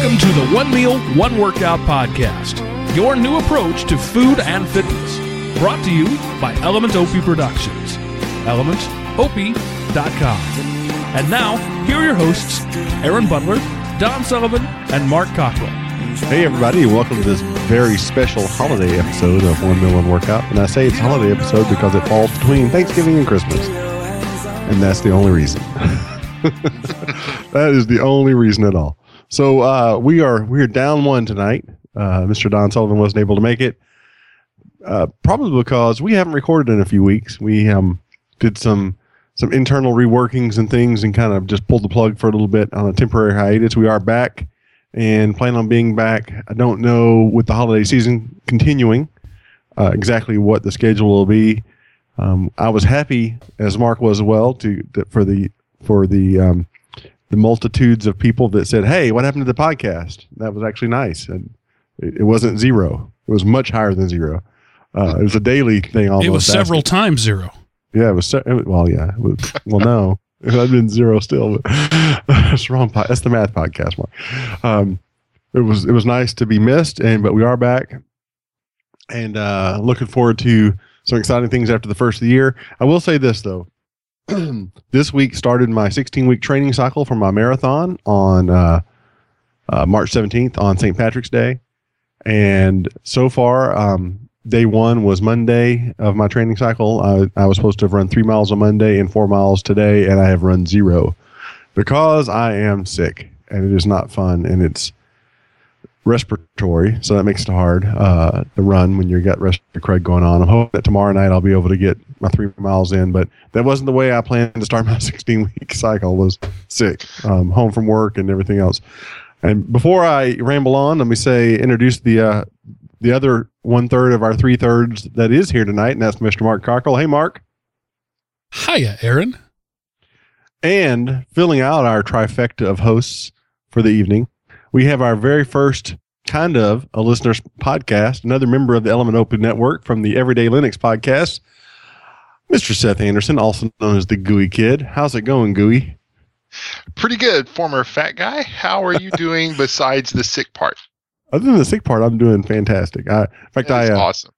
Welcome to the One Meal, One Workout podcast, your new approach to food and fitness. Brought to you by Element Opie Productions. ElementOpie.com. And now, here are your hosts, Aaron Butler, Don Sullivan, and Mark Cockrell. Hey, everybody, welcome to this very special holiday episode of One Meal One Workout. And I say it's a holiday episode because it falls between Thanksgiving and Christmas. And that's the only reason. that is the only reason at all. So uh, we are we are down one tonight. Uh, Mr. Don Sullivan wasn't able to make it, uh, probably because we haven't recorded in a few weeks. We um, did some some internal reworkings and things, and kind of just pulled the plug for a little bit on a temporary hiatus. We are back and plan on being back. I don't know with the holiday season continuing uh, exactly what the schedule will be. Um, I was happy, as Mark was as well, to, to for the for the um, the multitudes of people that said, "Hey, what happened to the podcast?" That was actually nice, and it, it wasn't zero. It was much higher than zero. Uh, it was a daily thing. Almost It was several asking. times zero. Yeah, it was. Se- well, yeah. It was, well, no, it had been zero still. But that's wrong. Po- that's the math podcast, Mark. Um, it was. It was nice to be missed, and but we are back, and uh, looking forward to some exciting things after the first of the year. I will say this though. this week started my 16 week training cycle for my marathon on uh, uh, March 17th on St. Patrick's Day, and so far, um, day one was Monday of my training cycle. I, I was supposed to have run three miles on Monday and four miles today, and I have run zero because I am sick and it is not fun and it's respiratory, so that makes it hard uh, to run when you've got respiratory going on. I'm hoping that tomorrow night I'll be able to get my three miles in, but that wasn't the way I planned to start my 16 week cycle. Was sick, um, home from work and everything else. And before I ramble on, let me say introduce the uh, the other one third of our three thirds that is here tonight, and that's Mr. Mark Cockrell. Hey, Mark. Hiya, Aaron. And filling out our trifecta of hosts for the evening, we have our very first kind of a listener's podcast, another member of the Element Open Network from the Everyday Linux podcast, Mr. Seth Anderson, also known as the Gooey Kid. How's it going, Gooey? Pretty good, former fat guy. How are you doing besides the sick part? Other than the sick part, I'm doing fantastic. I, in fact, I, That's uh, awesome.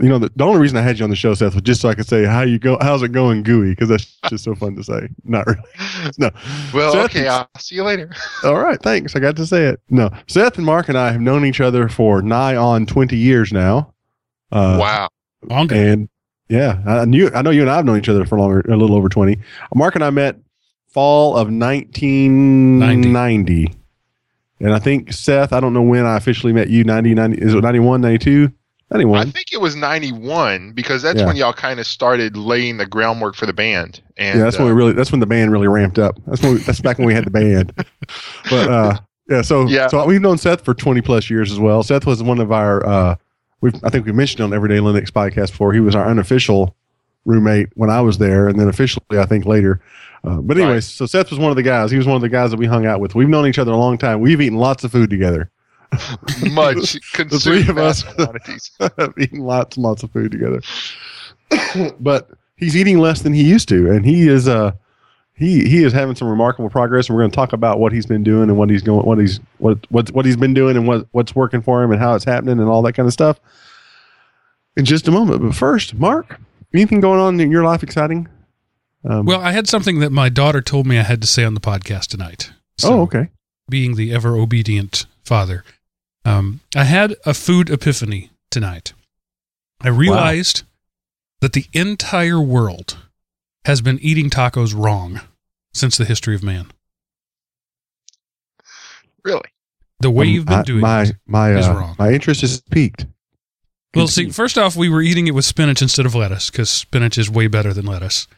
you know, the, the only reason I had you on the show, Seth, was just so I could say how you go, how's it going, Gooey? Because that's just so fun to say. Not really. No. Well, Seth okay, I'll see you later. All right, thanks. I got to say it. No, Seth and Mark and I have known each other for nigh on twenty years now. Uh, wow. Longer. And yeah, I knew. I know you and I have known each other for longer, a little over twenty. Mark and I met fall of nineteen ninety, and I think Seth. I don't know when I officially met you. 90, 90 is it 91, 92? I think it was 91 because that's Yeah. when y'all kind of started laying the groundwork for the band. And yeah, that's when uh, we really. That's when the band really ramped up. That's when. We, that's back when we had the band. But uh, yeah, so Yeah. so we've known Seth for twenty plus years as well. Seth was one of our. Uh, we've I think we mentioned on Everyday Linux podcast before. He was our unofficial roommate when I was there, and then officially I think later. Uh, but anyways, Right. so Seth was one of the guys. He was one of the guys that we hung out with. We've known each other a long time. We've eaten lots of food together. much the three of us. I've eaten lots and lots of food together. but he's eating less than he used to, and he is uh he he is having some remarkable progress. And we're going to talk about what he's been doing and what he's going, what he's what what what he's been doing and what what's working for him and how it's happening and all that kind of stuff in just a moment. But first, Mark, anything going on in your life exciting? Um, Well, I had something that my daughter told me I had to say on the podcast tonight. So, oh, okay. being the ever obedient father, um, I had a food epiphany tonight. I realized that the entire world has been eating tacos wrong since the history of man. Really? The way Um, you've been I- doing my it. my is uh, wrong. my interest is peaked. Well, see, first off, we were eating it with spinach instead of lettuce because spinach is way better than lettuce.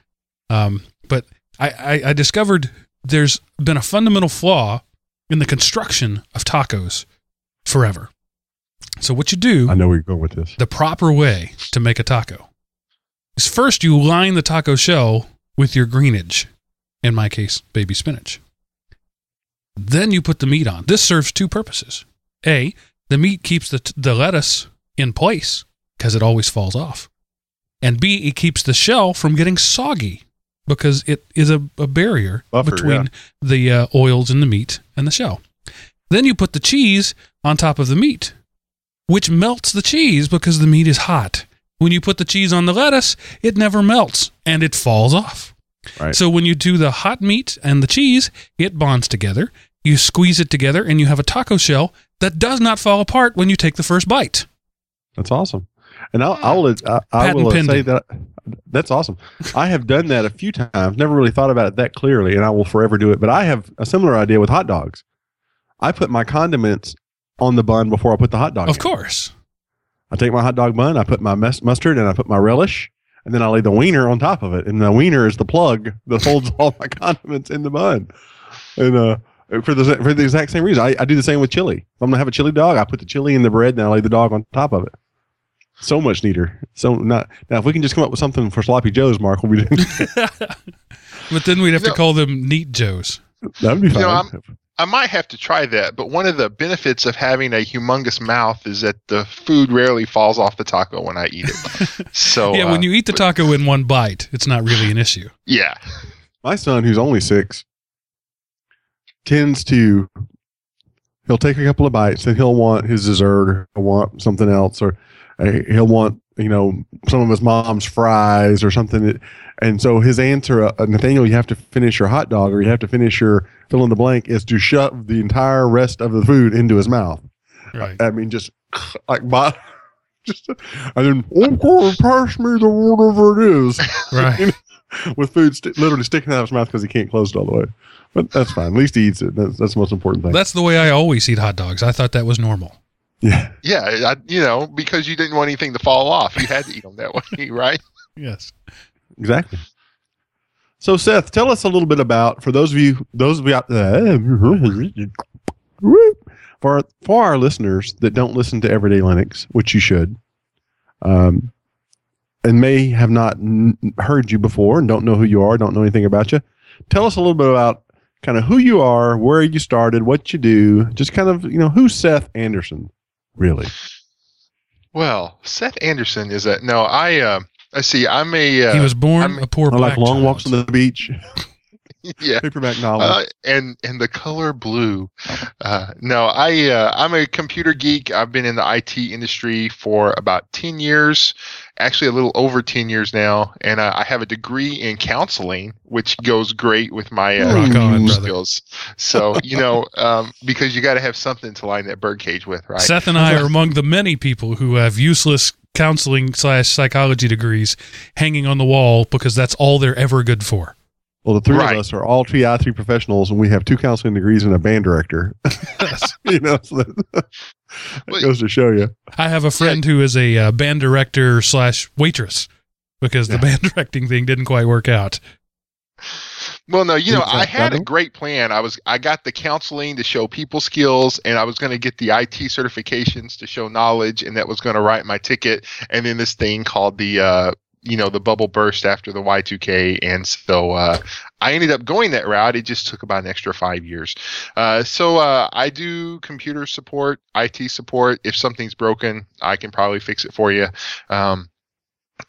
Um, but I, I, I discovered there's been a fundamental flaw in the construction of tacos forever. So what you do, I know where you're going with this. the proper way to make a taco, is first you line the taco shell with your greenage, in my case, baby spinach. Then you put the meat on. This serves two purposes. A, the meat keeps the, the lettuce in place because it always falls off. And B, it keeps the shell from getting soggy because it is a, a barrier Buffer, between yeah. the uh, oils in the meat and the shell. Then you put the cheese on top of the meat, which melts the cheese because the meat is hot. When you put the cheese on the lettuce, it never melts and it falls off. Right. So when you do the hot meat and the cheese, it bonds together. You squeeze it together and you have a taco shell that does not fall apart when you take the first bite. That's awesome. And I'll, hmm. I will, I, I Patent will say that that's awesome. I have done that a few times. Never really thought about it that clearly, and I will forever do it. But I have a similar idea with hot dogs. I put my condiments on the bun before I put the hot dog. Of in. course. I take my hot dog bun, I put my mus- mustard, and I put my relish, and then I lay the wiener on top of it. And the wiener is the plug that holds all my condiments in the bun. And uh, for the for the exact same reason, I, I do the same with chili. If I'm gonna have a chili dog, I put the chili in the bread, and I lay the dog on top of it. So much neater. So not now. If we can just come up with something for sloppy joes, Mark, we'll be doing But then we'd have to No. call them neat joes. that'd be You know, I'm- I might have to try that, but one of the benefits of having a humongous mouth is that the food rarely falls off the taco when I eat it. So yeah, uh, when you eat the taco in one bite, it's not really an issue. yeah, my son, who's only six, tends to he'll take a couple of bites and he'll want his dessert or want something else or he'll want you know some of his mom's fries or something that, and so his answer uh, nathaniel you have to finish your hot dog or you have to finish your fill in the blank is to shove the entire rest of the food into his mouth Right. i mean just like bot just and then okay pass me the whatever it is Right. with food st- literally sticking out of his mouth because he can't close it all the way. But that's fine. At least he eats it. That's, that's the most important thing. That's the way I always eat hot dogs. I thought that was normal. Yeah. yeah, I, you know, because you didn't want anything to fall off, you had to eat them that way, right? Yes. Exactly. So Seth, tell us a little bit about for those of you those of you out there for our, for our listeners that don't listen to Everyday Linux, which you should, um, and may have not n- heard you before and don't know who you are, don't know anything about you. Tell us a little bit about kind of who you are, where you started, what you do, just kind of you know who's Seth Anderson, really. Well, Seth Anderson is a no. I uh, let's see. I'm a uh, he was born I'm- a poor I black like long child. walks on the beach, yeah. paperback novels. Uh, and and the color blue. Uh, no, I uh, I'm a computer geek. I've been in the IT industry for about ten years, actually a little over ten years now, and uh, I have a degree in counseling, which goes great with my uh, on, skills. So you know, um, because you got to have something to line that birdcage with, right? Seth and I are among the many people who have useless counseling slash psychology degrees hanging on the wall because that's all they're ever good for. Well, the three Right. of us are all TI three professionals, and we have two counseling degrees and a band director. you know, so that, that Well, goes to show you. I have a friend who is a uh, band director slash waitress because the Yeah. band directing thing didn't quite work out. Well, no, you know, I had a great plan. I was I got the counseling to show people skills and I was going to get the IT certifications to show knowledge and that was going to write my ticket and then this thing called the uh you know, the bubble burst after the Y2K and so uh I ended up going that route. It just took about an extra 5 years. Uh so uh I do computer support, IT support. If something's broken, I can probably fix it for you. Um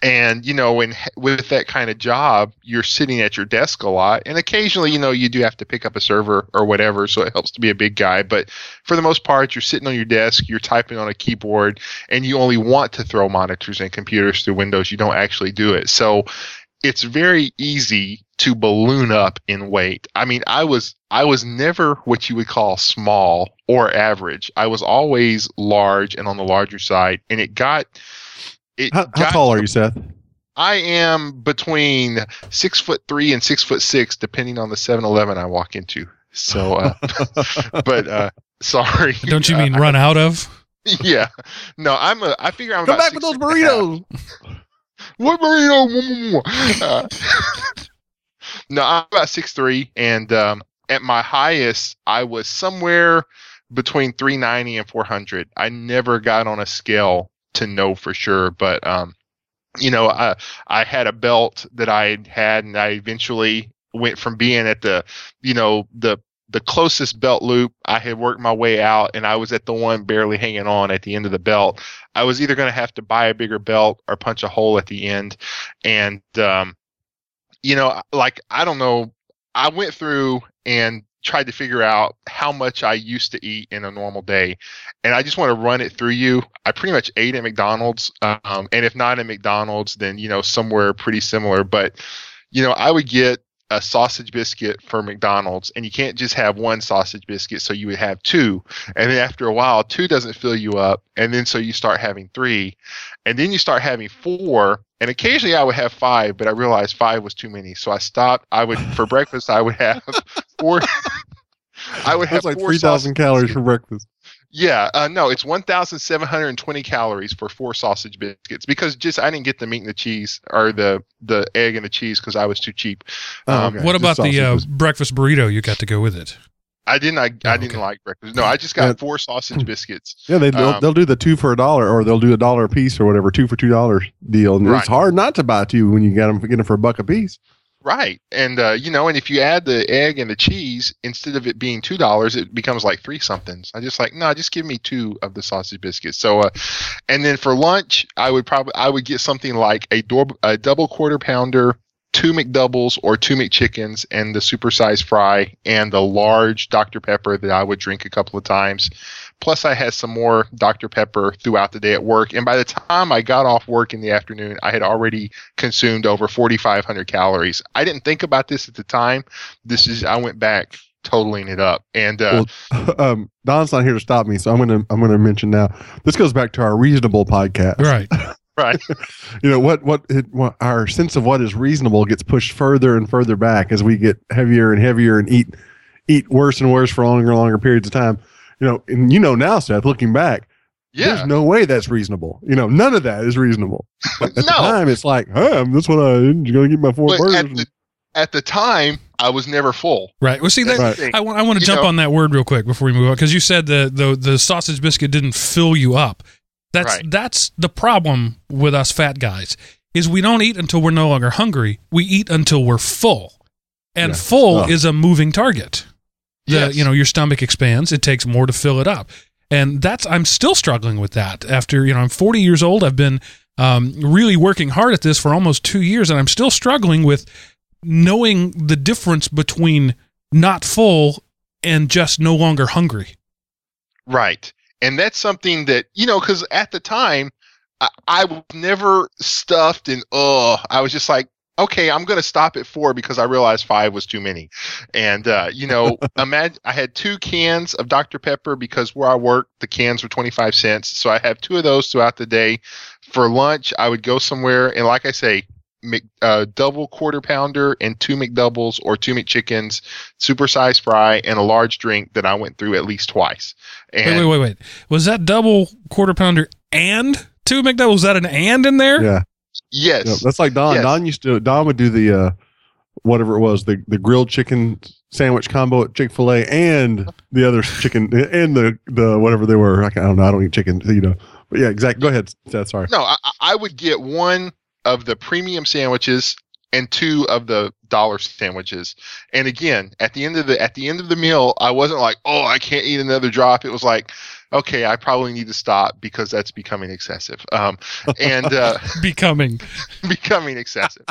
and you know when with that kind of job you're sitting at your desk a lot. And occasionally you know you do have to pick up a server or whatever so it helps to be a big guy. But for the most part you're sitting on your desk you're typing on a keyboard and you only want to throw monitors and computers through windows. You don't actually do it. So it's very easy to balloon up in weight. I mean i was i was never what you would call small or average. I was always large and on the larger side. And it got How, how got tall are you, Seth? I am between six foot three and six foot six, depending on the 7-Eleven I walk into. So, uh, but uh, sorry. Don't you Uh, mean run out of? yeah. No, I'm a. I figure I'm Come about back with those six and a half. burritos. What burrito? Uh, no, I'm about six three, and um, at my highest, I was somewhere between 390 and 400. I never got on a scale to know for sure, but um, you know, I I had a belt that I had, and I eventually went from being at the, you know, the the closest belt loop. I had worked my way out, and I was at the one barely hanging on at the end of the belt. I was either going to have to buy a bigger belt or punch a hole at the end, and um, you know, like I don't know. I went through and tried to figure out how much I used to eat in a normal day, and I just want to run it through you. I pretty much ate at McDonald's, um, and if not at McDonald's, then you know somewhere pretty similar. But you know, I would get a sausage biscuit for McDonald's, and you can't just have one sausage biscuit, so you would have two. And then after a while, two doesn't fill you up, and then so you start having three, and then you start having four. And occasionally I would have five, but I realized five was too many, so I stopped. I would for breakfast I would have four. I would have That's like four three thousand calories for breakfast. Yeah, uh, no, it's 1,720 calories for four sausage biscuits because just I didn't get the meat and the cheese or the the egg and the cheese because I was too cheap. Oh, Um. What about the uh, breakfast burrito you got to go with it? I didn't. I, Oh, I didn't okay. like breakfast. No, I just got Yeah. four sausage biscuits. Yeah, they they'll, um, they'll do the two for a dollar, or they'll do a dollar a piece, or whatever, two for two dollars deal. And Right. it's hard not to buy two when you get them get them for a buck a piece. Right, and uh, you know, and if you add the egg and the cheese instead of it being two dollars, it becomes like three somethings. I just like no, just give me two of the sausage biscuits. So, uh, and then for lunch, I would probably I would get something like a, dor- a double quarter pounder, two McDoubles or two McChickens, and the supersized fry, and the large Dr Pepper that I would drink a couple of times. Plus, I had some more Dr Pepper throughout the day at work, and by the time I got off work in the afternoon, I had already consumed over 4,500 calories. I didn't think about this at the time. This is I went back totaling it up, and uh, um, Don's not here to stop me, so I'm gonna I'm gonna mention now. This goes back to our reasonable podcast. Right. right, You know what what, it, what our sense of what is reasonable gets pushed further and further back as we get heavier and heavier and eat eat worse and worse for longer and longer periods of time. You know, and you know now, Seth, looking back, yeah, there's no way that's reasonable. You know, none of that is reasonable. But at the time, it's like, hey, that's what I I'm gonna get my four but burgers. at the at the time, I was never full. Right. Well, see that. That's the thing. I want, I want to You jump know- on that word real quick before we move on because you said the, the the sausage biscuit didn't fill you up. That's Right. that's the problem with us fat guys is we don't eat until we're no longer hungry. We eat until we're full, and Yeah. full Oh. is a moving target. The Yes. you know your stomach expands. It takes more to fill it up, and that's I'm still struggling with that. After you know I'm 40 years old. I've been um, really working hard at this for almost two years, and I'm still struggling with knowing the difference between not full and just no longer hungry. Right. And that's something that, you know, because at the time, I, I was never stuffed and, oh, I was just like, okay, I'm going to stop at four because I realized five was too many. And, uh, you know, imagine I had two cans of Dr. Pepper because where I work, the cans were 25 cents. So I have two of those throughout the day. For lunch, I would go somewhere. And like I say, Mc, uh, double quarter pounder and two McDoubles or two McChickens, supersized fry, and a large drink that I went through at least twice. And wait, wait, wait, wait. Was that double quarter pounder and two McDoubles? Was that an and in there? yeah, Yes. yeah, that's like Don. Yes. Don used to. Don would do the uh, whatever it was, the the grilled chicken sandwich combo at Chick Fil A, and the other chicken and the the whatever they were. Like, I don't know. I don't eat chicken, you know. But yeah, exactly. Go ahead, Seth. Sorry. No, I, I would get one of the premium sandwiches and two of the dollar sandwiches. And again, at the end of the at the end of the meal, I wasn't like, "Oh, I can't eat another drop." It was like, "Okay, I probably need to stop because that's becoming excessive." Um, and uh, Becoming. becoming excessive.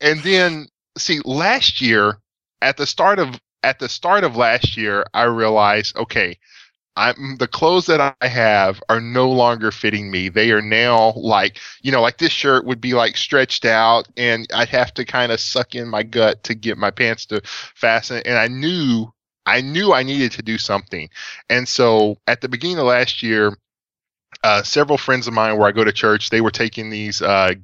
and then see last year at the start of at the start of last year I realized okay I'm the clothes that I have are no longer fitting me. They are now like, you know, like this shirt would be like stretched out and I'd have to kind of suck in my gut to get my pants to fasten. And I knew, I knew I needed to do something. And so at the beginning of last year, uh, several friends of mine where I go to church, they were taking these, uh,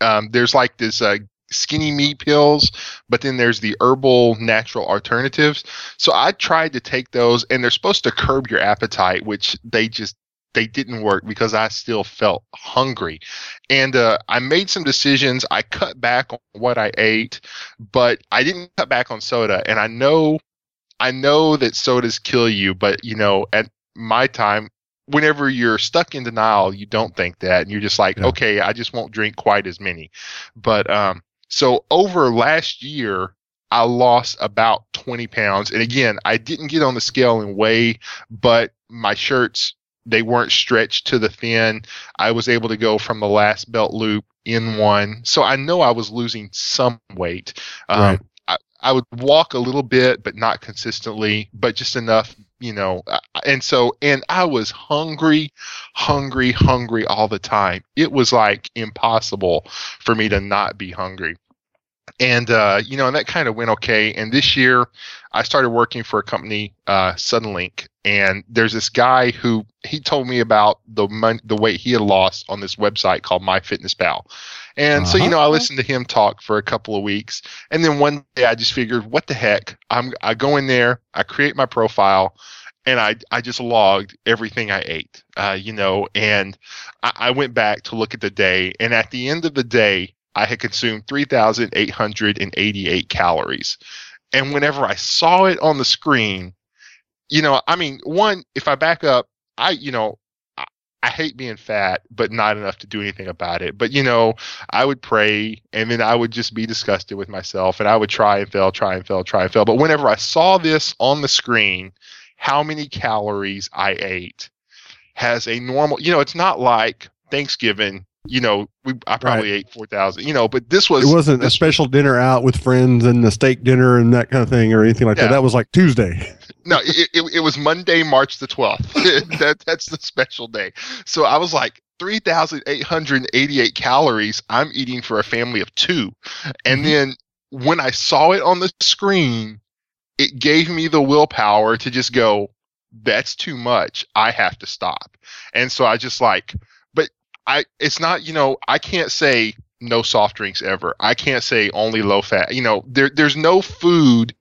um, there's like this, uh, skinny meat pills, but then there's the herbal natural alternatives. So I tried to take those and they're supposed to curb your appetite, which they just they didn't work because I still felt hungry. And uh, I made some decisions. I cut back on what I ate, but I didn't cut back on soda. And I know I know that sodas kill you, but you know, at my time, whenever you're stuck in denial, you don't think that and you're just like, Yeah. okay, I just won't drink quite as many. But um so over last year, I lost about 20 pounds. And again, I didn't get on the scale and weigh, but my shirts, they weren't stretched to the thin. I was able to go from the last belt loop in one. So I know I was losing some weight. Um, Right. I, would walk a little bit, but not consistently, but just enough, you know. And so, and I was hungry, hungry, hungry all the time. It was like impossible for me to not be hungry. And, uh, you know, and that kind of went okay. And this year I started working for a company, uh, Suddenlink. And there's this guy who he told me about the mon- the weight he had lost on this website called MyFitnessPal. And so, you Uh-huh. know, I listened to him talk for a couple of weeks. And then one day I just figured, what the heck? I'm, I go in there, I create my profile, and I, I just logged everything I ate, uh, you know, and I, I went back to look at the day. And at the end of the day, I had consumed 3,888 calories. And whenever I saw it on the screen, you know, I mean, one, if I back up, I, you know, I, hate being fat, but not enough to do anything about it. But, you know, I would pray and then I would just be disgusted with myself and I would try and fail, try and fail, try and fail. But whenever I saw this on the screen, how many calories I ate has a normal, you know, it's not like Thanksgiving, you know, we I probably ate 4,000, you know, but this was It wasn't a special dinner out with friends and the steak dinner and that kind of thing or anything like Yeah. that. That was like Tuesday. No, it, it, it was Monday, March the 12th. that, that's the special day. So I was like, 3,888 calories I'm eating for a family of two. And Mhm. then when I saw it on the screen, it gave me the willpower to just go, that's too much. I have to stop. And so I just like, I, it's not, you know, I can't say no soft drinks ever. I can't say only low fat. You know, there, there's no food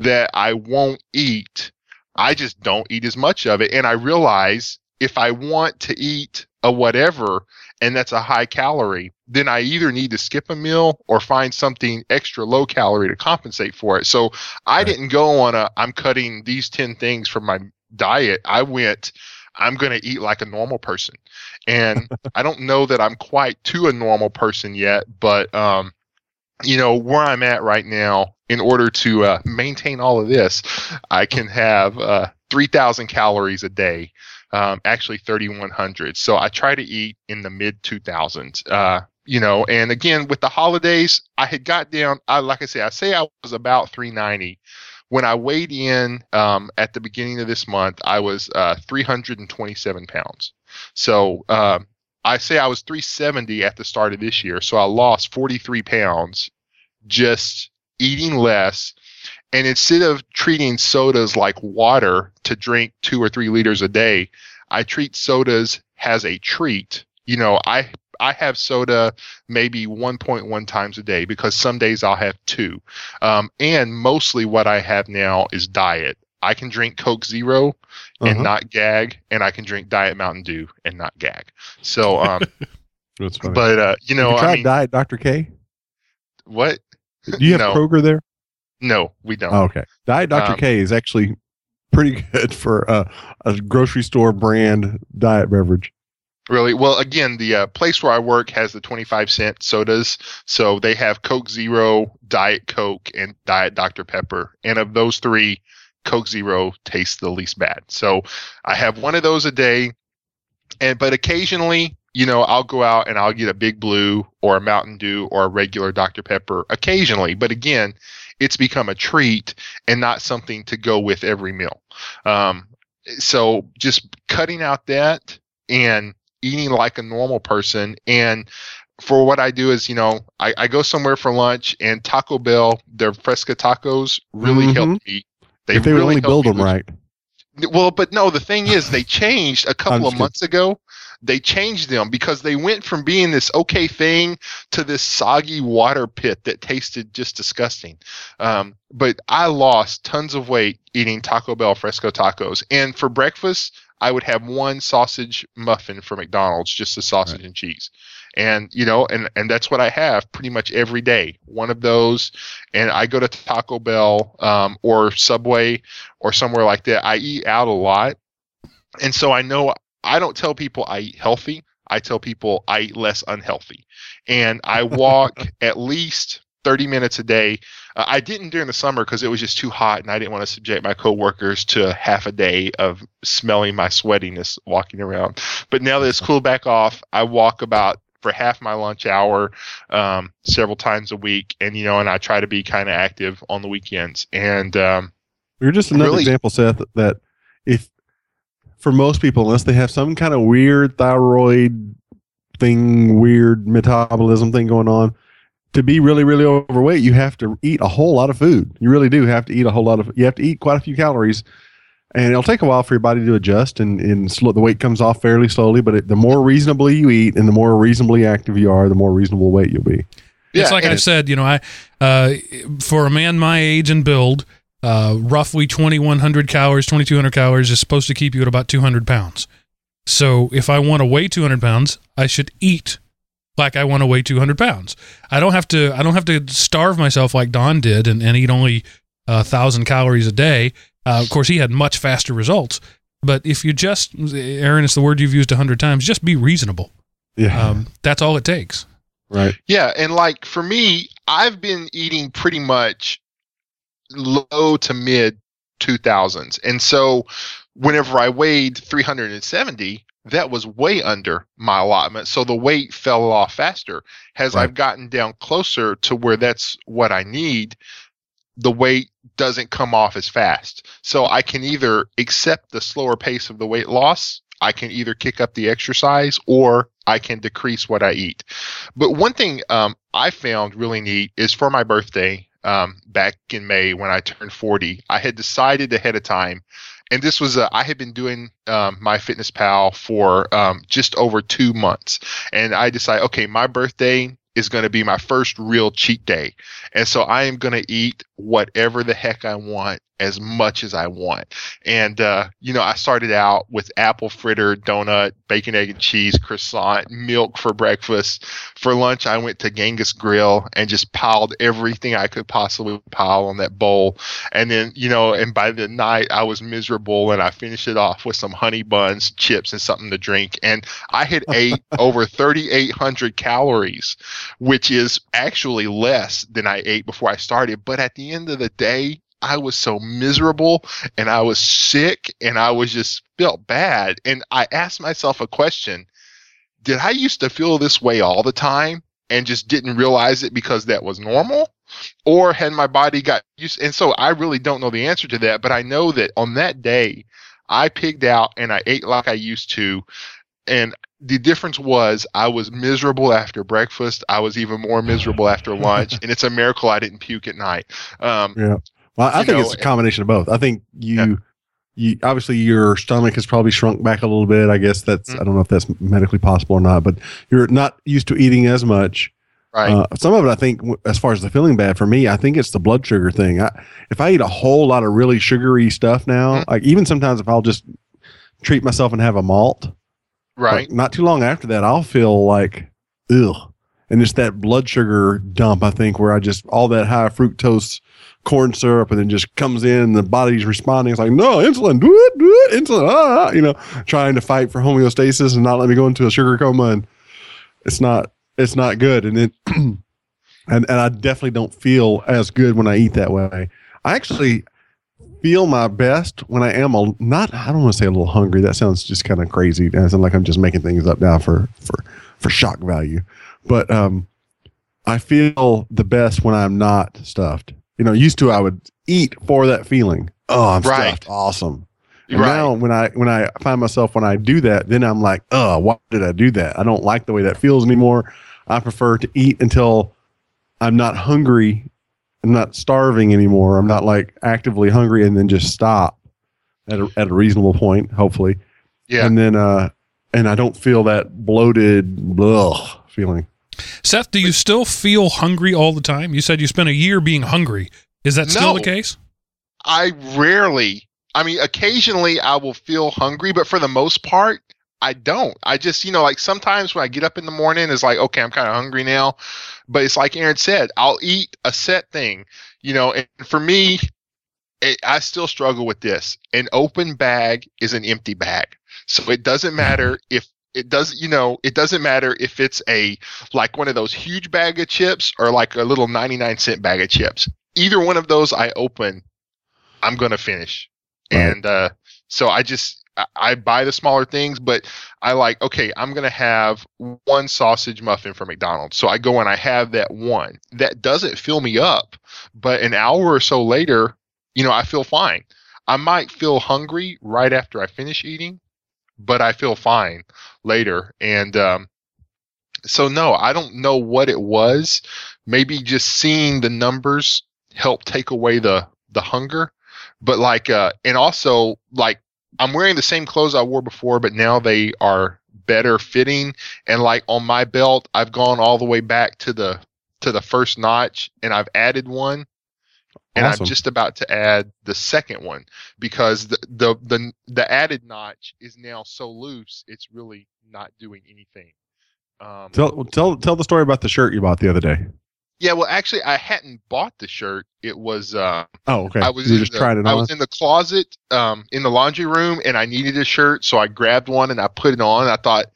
that I won't eat. I just don't eat as much of it. And I realize if I want to eat a whatever and that's a high calorie, then I either need to skip a meal or find something extra low calorie to compensate for it. So I Right. didn't go on a, I'm cutting these 10 things from my diet. I went, I'm going to eat like a normal person. And I don't know that I'm quite to a normal person yet, but, um, you know, where I'm at right now, in order to uh, maintain all of this, I can have uh, 3,000 calories a day, um, actually 3,100. So I try to eat in the mid 2000s. Uh, you know, and again with the holidays, I had got down. I like I say, I say I was about 390. When I weighed in um, at the beginning of this month, I was uh, 327 pounds. So um, I say I was 370 at the start of this year. So I lost 43 pounds just eating less. And instead of treating sodas like water to drink two or three liters a day, I treat sodas as a treat. You know, I I have soda maybe 1.1 times a day because some days I'll have two. Um, and mostly what I have now is diet. I can drink Coke Zero and Uh-huh. not gag, and I can drink Diet Mountain Dew and not gag. So, um, but uh, you know, you I mean, Diet Dr. K? what? Do you have No. Kroger there? No, we don't. Oh, okay. Diet Dr. Um, K is actually pretty good for uh, a grocery store brand diet beverage. Really? Well, again, the uh, place where I work has the 25 cent sodas. So they have Coke Zero, Diet Coke, and Diet Dr. Pepper. And of those three, Coke Zero tastes the least bad. So I have one of those a day. And, but occasionally, you know, I'll go out and I'll get a Big Blue or a Mountain Dew or a regular Dr. Pepper occasionally. But again, it's become a treat and not something to go with every meal. Um, so just cutting out that and eating like a normal person. And for what I do is, you know, I, I go somewhere for lunch and Taco Bell, their Fresco tacos really Mhm. helped me. if they would really only build them right. well, but no, the thing is, they changed a couple of kidding. months ago. They changed them because they went from being this okay thing to this soggy water pit that tasted just disgusting. Um, but I lost tons of weight eating Taco Bell Fresco tacos. And for breakfast, I would have one sausage muffin for McDonald's, just the sausage and cheese. And, you know, and, and that's what I have pretty much every day. One of those. And I go to Taco Bell, um, or Subway or somewhere like that. I eat out a lot. And so I know I don't tell people I eat healthy. I tell people I eat less unhealthy. And I walk at least 30 minutes a day. Uh, I didn't during the summer because it was just too hot and I didn't want to subject my coworkers to half a day of smelling my sweatiness walking around. But now that it's cooled back off, I walk about for half my lunch hour um, several times a week, and you know, and I try to be kind of active on the weekends. And um, You're just another Really- example, Seth, that if for most people, unless they have some kind of weird thyroid thing, weird metabolism thing going on, to be really, really overweight, you have to eat a whole lot of food. You really do have to eat a whole lot of. You have to eat quite a few calories, and it'll take a while for your body to adjust, and and slow, the weight comes off fairly slowly. But it, the more reasonably you eat, and the more reasonably active you are, the more reasonable weight you'll be. it's like I've said, you know, I uh, for a man my age and build, uh, roughly 2,100 calories, 2,200 calories is supposed to keep you at about 200 pounds. So if I want to weigh 200 pounds, I should eat like I want to weigh 200 pounds. I don't have to. I don't have to starve myself like Don did and, and eat only a thousand calories a day. Uh, of course, he had much faster results. But if you just, Aaron, it's the word you've used a hundred times. Just be reasonable. Yeah, Um, that's all it takes. right. Yeah, and like for me, I've been eating pretty much low to mid 2000s. And so whenever I weighed 370, that was way under my allotment. So the weight fell off faster. As Right. I've gotten down closer to where that's what I need, the weight doesn't come off as fast. So I can either accept the slower pace of the weight loss, I can either kick up the exercise, or I can decrease what I eat. But one thing um, I found really neat is for my birthday um, back in May when I turned 40, I had decided ahead of time. And this was, uh, I had been doing um, my Fitness Pal for um, just over two months. And I decided, okay, my birthday is going to be my first real cheat day. And so I am going to eat whatever the heck I want as much as I want. And, uh, you know, I started out with apple fritter, donut, bacon, egg, and cheese, croissant, milk for breakfast. For lunch, I went to Genghis Grill and just piled everything I could possibly pile on that bowl. And then, you know, and by the night, I was miserable and I finished it off with some honey buns, chips, and something to drink. And I had ate over 3,800 calories, which is actually less than I ate before I started. But at the end of the day, I was so miserable and I was sick and I was just felt bad. And I asked myself a question Did I used to feel this way all the time and just didn't realize it because that was normal? Or had my body got used? And so I really don't know the answer to that, but I know that on that day, I pigged out and I ate like I used to. And the difference was I was miserable after breakfast. I was even more miserable after lunch. and it's a miracle I didn't puke at night. Um, Yeah. Well, I You think know, it's a combination of both. I think you, Yeah. you obviously your stomach has probably shrunk back a little bit. I guess that's Mm. I don't know if that's medically possible or not, but you're not used to eating as much. right. Uh, some of it, I think, as far as the feeling bad for me, I think it's the blood sugar thing. I, if I eat a whole lot of really sugary stuff now, Mhm. like even sometimes if I'll just treat myself and have a malt, right. like, not too long after that, I'll feel like, ugh. And it's that blood sugar dump, I think, where I just, all that high fructose corn syrup and then just comes in and the body's responding. It's like, no, insulin, do it, do it, insulin, ah, ah," you know, trying to fight for homeostasis and not let me go into a sugar coma. And it's not, it's not good. And it, and, and I definitely don't feel as good when I eat that way. I actually feel my best when I am a not I don't want to say a little hungry. That sounds just kind of crazy. It sounds like I'm just making things up now for for for shock value. But um I feel the best when I'm not stuffed. You know, used to I would eat for that feeling. Oh, I'm Right. stuffed. Awesome. And Right. now when I when I find myself when I do that, then I'm like, oh, why did I do that? I don't like the way that feels anymore. I prefer to eat until I'm not hungry. I'm not starving anymore. I'm not like actively hungry and then just stop at a, at a reasonable point, hopefully. Yeah. And then uh and I don't feel that bloated ugh feeling. Seth, do you still feel hungry all the time? You said you spent a year being hungry. Is that still No. the case? I rarely, I mean, occasionally I will feel hungry, but for the most part, I don't. I just, you know, like sometimes when I get up in the morning, it's like, okay, I'm kind of hungry now. But it's like Aaron said, I'll eat a set thing, you know, and for me, it, I still struggle with this. An open bag is an empty bag. So it doesn't matter if it doesn't, you know, it doesn't matter if it's a, like one of those huge bag of chips or like a little 99 cent bag of chips. Either one of those I open, I'm going to finish. Right. And, uh, so I just, I, I buy the smaller things, but I like, okay, I'm going to have one sausage muffin from McDonald's. So I go and I have that one. That doesn't fill me up, but an hour or so later, you know, I feel fine. I might feel hungry right after I finish eating, but I feel fine later. And um, so, no, I don't know what it was. Maybe just seeing the numbers helped take away the the hunger. But like, uh, and also like, I'm wearing the same clothes I wore before, but now they are better fitting. And like on my belt, I've gone all the way back to the to the first notch, and I've added one and Awesome. I'm just about to add the second one because the, the the the added notch is now so loose it's really not doing anything. Um, Tell tell tell the story about the shirt you bought the other day. yeah, well, actually, I hadn't bought the shirt. It was uh, Oh, okay. I was you in just the, tried it I was in the closet, um, in the laundry room, and I needed a shirt, so I grabbed one and I put it on. I thought,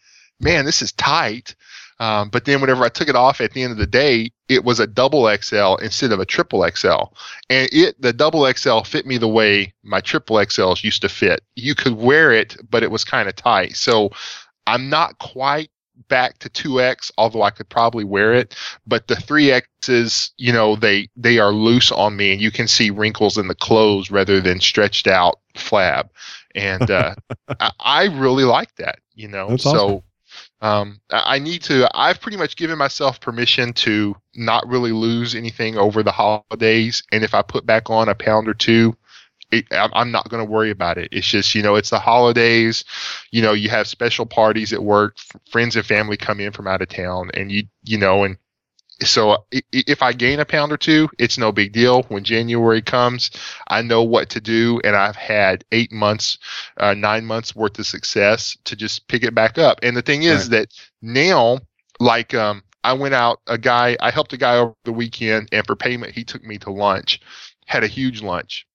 man, this is tight. Um, but then whenever I took it off at the end of the day, it was a double XL instead of a triple XL, and it the double XL fit me the way my triple XLs used to fit. You could wear it, but it was kind of tight. So I'm not quite back to 2x although i could probably wear it. But the 3x's you know they they are loose on me and you can see wrinkles in the clothes rather than stretched out flab. And uh I, I really like that you know? That's so um i need to i've pretty much given myself permission to not really lose anything over the holidays and if i put back on a pound or two it, I'm not going to worry about it. It's just, you know, it's the holidays. You know, you have special parties at work. Friends and family come in from out of town, and you, you know, and so i- if I gain a pound or two, it's no big deal. When January comes, I know what to do, and I've had eight months, uh, nine months worth of success to just pick it back up. And the thing is that now, like, um, I went out. A guy, I helped a guy over the weekend, and for payment, he took me to lunch. Had a huge lunch.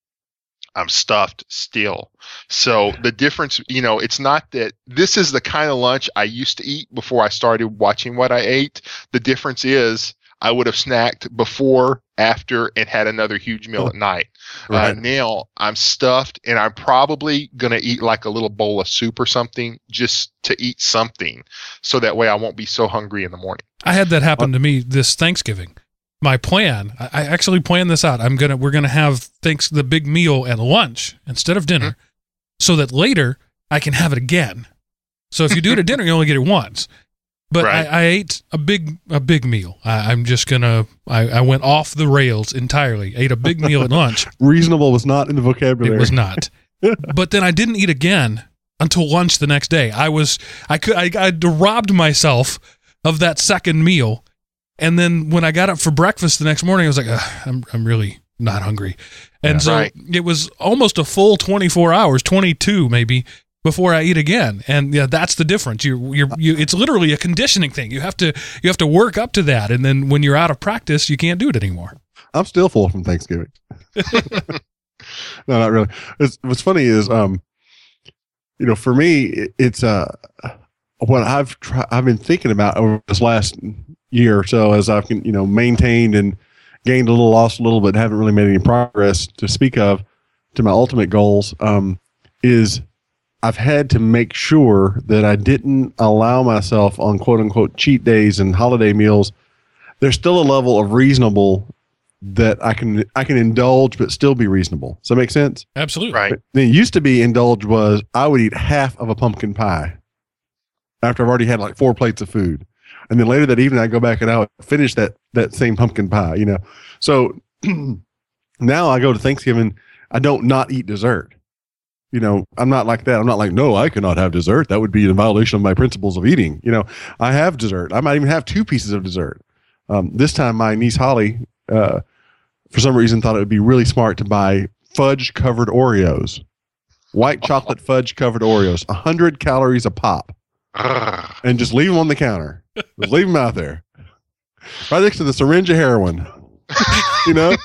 I'm stuffed still. So the difference, you know, it's not that this is the kind of lunch I used to eat before I started watching what I ate. The difference is I would have snacked before, after, and had another huge meal at night. Right. Uh, now I'm stuffed and I'm probably going to eat like a little bowl of soup or something just to eat something so that way I won't be so hungry in the morning. I had that happen to me this Thanksgiving. My plan, I actually planned this out. I'm gonna we're gonna have thanks the big meal at lunch instead of dinner, mm-hmm. so that later I can have it again. So if you do it at dinner, you only get it once. But Right. I, I ate a big a big meal. I, I'm just gonna I, I went off the rails entirely. Ate a big meal at lunch. Reasonable was not in the vocabulary. It was not. but then I didn't eat again until lunch the next day. I was I could I, I robbed myself of that second meal, and then when I got up for breakfast the next morning, I was like, I'm I'm really not hungry, and Yeah. so Right. it was almost a full 24 hours, 22 maybe. Before I eat again, and yeah, that's the difference. You, you're, you, it's literally a conditioning thing. You have to, you have to work up to that, and then when you're out of practice, you can't do it anymore. I'm still full from Thanksgiving. no, not really. It's, what's funny is, um, you know, for me, it, it's uh, what I've tried, I've been thinking about over this last year or so as I've you know maintained and gained a little, lost a little, but haven't really made any progress to speak of to my ultimate goals. Um, is I've had to make sure that I didn't allow myself on quote unquote cheat days and holiday meals. There's still a level of reasonable that I can I can indulge but still be reasonable. Does that make sense? Absolutely. Right. It used to be indulge was I would eat half of a pumpkin pie after I've already had like four plates of food. And then later that evening I go back and I finish that that same pumpkin pie, you know. So now I go to Thanksgiving, I don't not eat dessert. You know, I'm not like that. I'm not like, no, I cannot have dessert. That would be in violation of my principles of eating. You know, I have dessert. I might even have two pieces of dessert. Um, this time, my niece Holly, uh, for some reason, thought it would be really smart to buy fudge covered Oreos, white chocolate fudge covered Oreos, 100 calories a pop, and just leave them on the counter. Just leave them out there, right next to the syringe of heroin. you know?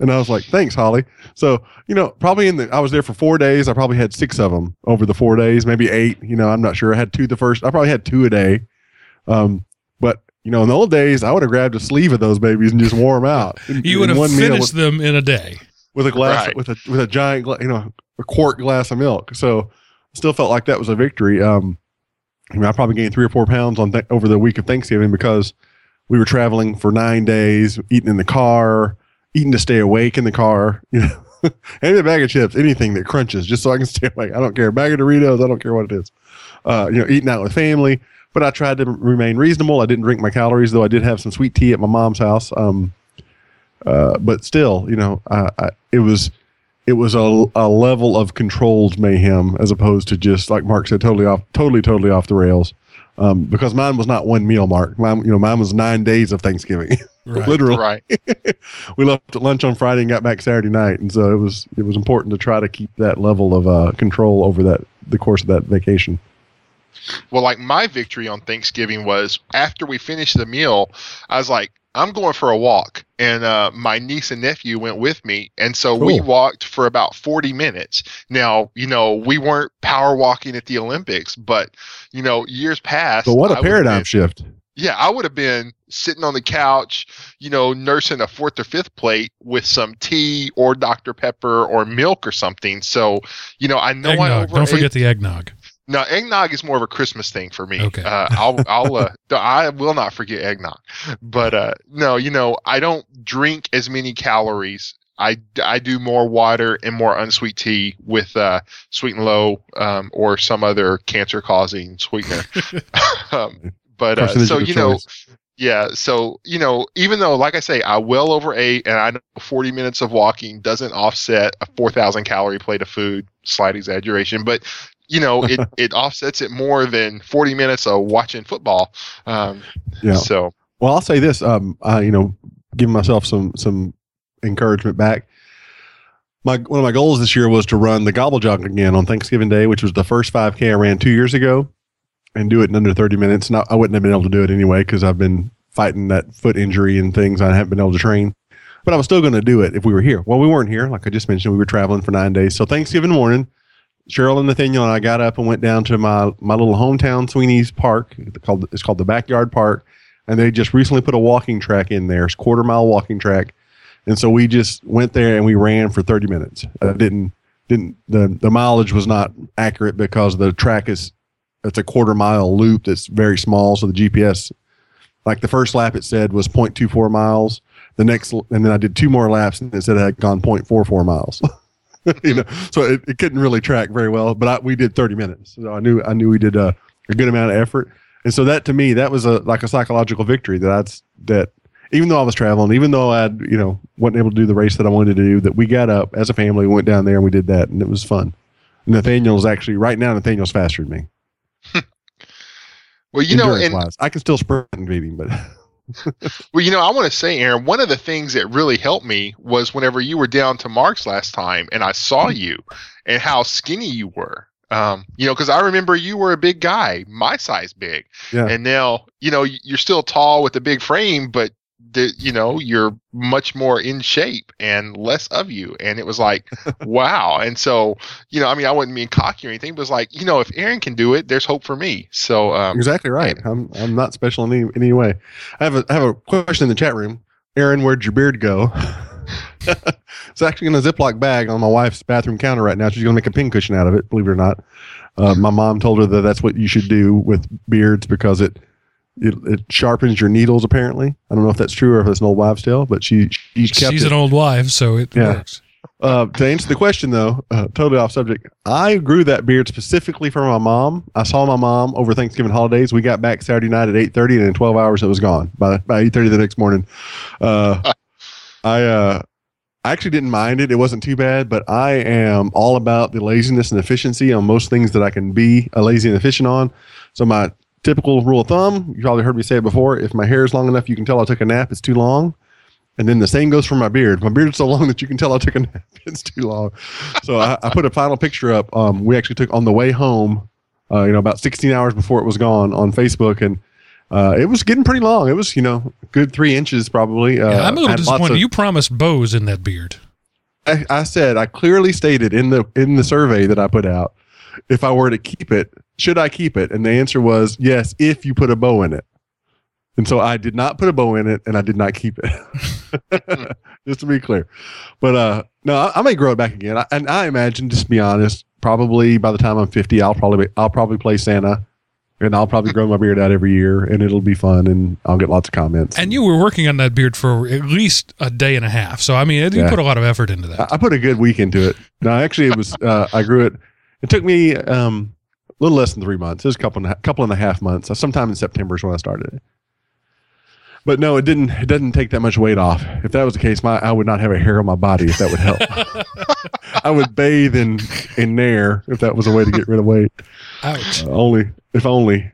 and I was like, thanks, Holly. So, you know, probably in the, I was there for four days. I probably had six of them over the four days, maybe eight. You know, I'm not sure. I had two the first, I probably had two a day. Um, but, you know, in the old days, I would have grabbed a sleeve of those babies and just wore them out. in- You would have one meal finished them in a day. with, with a glass, Right. with a, with a giant, gla- you know, a quart glass of milk. So still felt like that was a victory. Um, I, mean, I probably gained three or four pounds on th- over the week of Thanksgiving because we were traveling for nine days, eating in the car, eating to stay awake in the car. You know, any bag of chips, anything that crunches, just so I can stay awake. I don't care. Bag of Doritos, I don't care what it is. Uh, you know, eating out with family. But I tried to remain reasonable. I didn't drink my calories, though I did have some sweet tea at my mom's house. Um, uh, but still, you know, I, I, it was it was a, a level of controlled mayhem as opposed to just like Mark said, totally off, totally, totally off the rails. Um, because mine was not one meal, Mark. Mine, you know, mine was nine days of Thanksgiving, Right. literally. Right. we left at lunch on Friday and got back Saturday night, and so it was it was important to try to keep that level of uh, control over that the course of that vacation. Well, like my victory on Thanksgiving was after we finished the meal, I was like, I'm going for a walk. And uh, my niece and nephew went with me. And so we walked for about 40 minutes. Now, you know, we weren't power walking at the Olympics, but, you know, years past. But what I a would've paradigm been- shift! yeah, I would have been sitting on the couch, you know, nursing a fourth or fifth plate with some tea or Dr. Pepper or milk or something. So, you know, I know I over Don't forget the eggnog. No, eggnog is more of a Christmas thing for me. Okay. Uh, I'll, I'll, uh, I will not forget eggnog. But uh, no, you know, I don't drink as many calories. I, I do more water and more unsweet tea with uh, sweet and low um, or some other cancer causing sweetener. um, but uh, so you know, choice. yeah. So you know, even though, like I say, I well overate, and I know 40 minutes of walking doesn't offset a 4,000 calorie plate of food. Slight exaggeration, but you know, it it offsets it more than 40 minutes of watching football. Um, Yeah. So Well, I'll say this. Um, I you know, giving myself some some encouragement back. My one of my goals this year was to run the gobble jog again on Thanksgiving Day, which was the first 5K I ran two years ago, and do it in under 30 minutes. And I, I wouldn't have been able to do it anyway because I've been fighting that foot injury and things. I haven't been able to train, but I was still going to do it if we were here. Well, we weren't here, like I just mentioned. We were traveling for nine days. So Thanksgiving morning, Cheryl and Nathaniel and I got up and went down to my my little hometown Sweeney's Park. Called it's called the Backyard Park and they just recently put a walking track in there. It's a quarter mile walking track, and so we just went there and we ran for thirty minutes. Uh, didn't didn't the the mileage was not accurate because the track is it's a quarter mile loop that's very small, so the GPS like the first lap it said was 0.24 miles. The next and then I did two more laps and it said I had gone 0.44 miles. you know, so it, it couldn't really track very well. But I, we did 30 minutes, so I knew I knew we did a, a good amount of effort. And so that to me, that was a like a psychological victory that I'd that even though I was traveling, even though I'd you know wasn't able to do the race that I wanted to do, that we got up as a family, went down there and we did that, and it was fun. Nathaniel's actually right now. Nathaniel's faster than me. well, you know, and wise. I can still sprint and beat him, but Well, you know, I want to say, Aaron, one of the things that really helped me was whenever you were down to Mark's last time and I saw you and how skinny you were. Um, you know, because I remember you were a big guy, my size big. Yeah. And now, you know, you're still tall with a big frame, but the, you know, you're much more in shape and less of you. And it was like, wow. And so, you know, I mean, I wasn't being cocky or anything, but it was like, you know, if Aaron can do it, there's hope for me. So, um, exactly right. I'm I'm not special in any, any way. I have a I have a question in the chat room. Aaron, where'd your beard go? it's actually in a Ziploc bag on my wife's bathroom counter right now. She's going to make a pin cushion out of it. Believe it or not, uh, my mom told her that that's what you should do with beards because it, it it sharpens your needles. Apparently, I don't know if that's true or if it's an old wives' tale, but she she's kept She's it. an old wife, so it Yeah. works. Uh, to answer the question, though, uh, totally off subject. I grew that beard specifically for my mom. I saw my mom over Thanksgiving holidays. We got back Saturday night at eight thirty, and in twelve hours it was gone. By by eight thirty the next morning, uh, I uh, I actually didn't mind it. It wasn't too bad, but I am all about the laziness and efficiency on most things that I can be a lazy and efficient on. So my typical rule of thumb, you probably heard me say it before. If my hair is long enough, you can tell I took a nap. It's too long. And then the same goes for my beard. My beard is so long that you can tell I took a nap. It's too long. So I, I put a final picture up. Um, we actually took on the way home, uh, you know, about 16 hours before it was gone on Facebook. And uh, it was getting pretty long. It was, you know, good three inches probably. Uh, Yeah, I'm a little disappointed. of- you promised bows in that beard. I, I said I clearly stated in the in the survey that I put out if I were to keep it, should I keep it? And the answer was yes, if you put a bow in it. And so I did not put a bow in it, and I did not keep it. just to be clear. But uh, no, I, I may grow it back again. I, and I imagine, just to be honest, probably by the time I'm 50, I'll probably be, I'll probably play Santa, and I'll probably grow my beard out every year, and it'll be fun, and I'll get lots of comments. And you were working on that beard for at least a day and a half. So I mean, you Yeah. put a lot of effort into that. I, I put a good week into it. No, actually, it was uh, I grew it. It took me um, a little less than three months. It was a couple and a, couple and a half months. Sometime in September is when I started it. But no, it didn't. It doesn't take that much weight off. If that was the case, my I would not have a hair on my body. If that would help, I would bathe in in Nair if that was a way to get rid of weight. Ouch. Uh, only if only.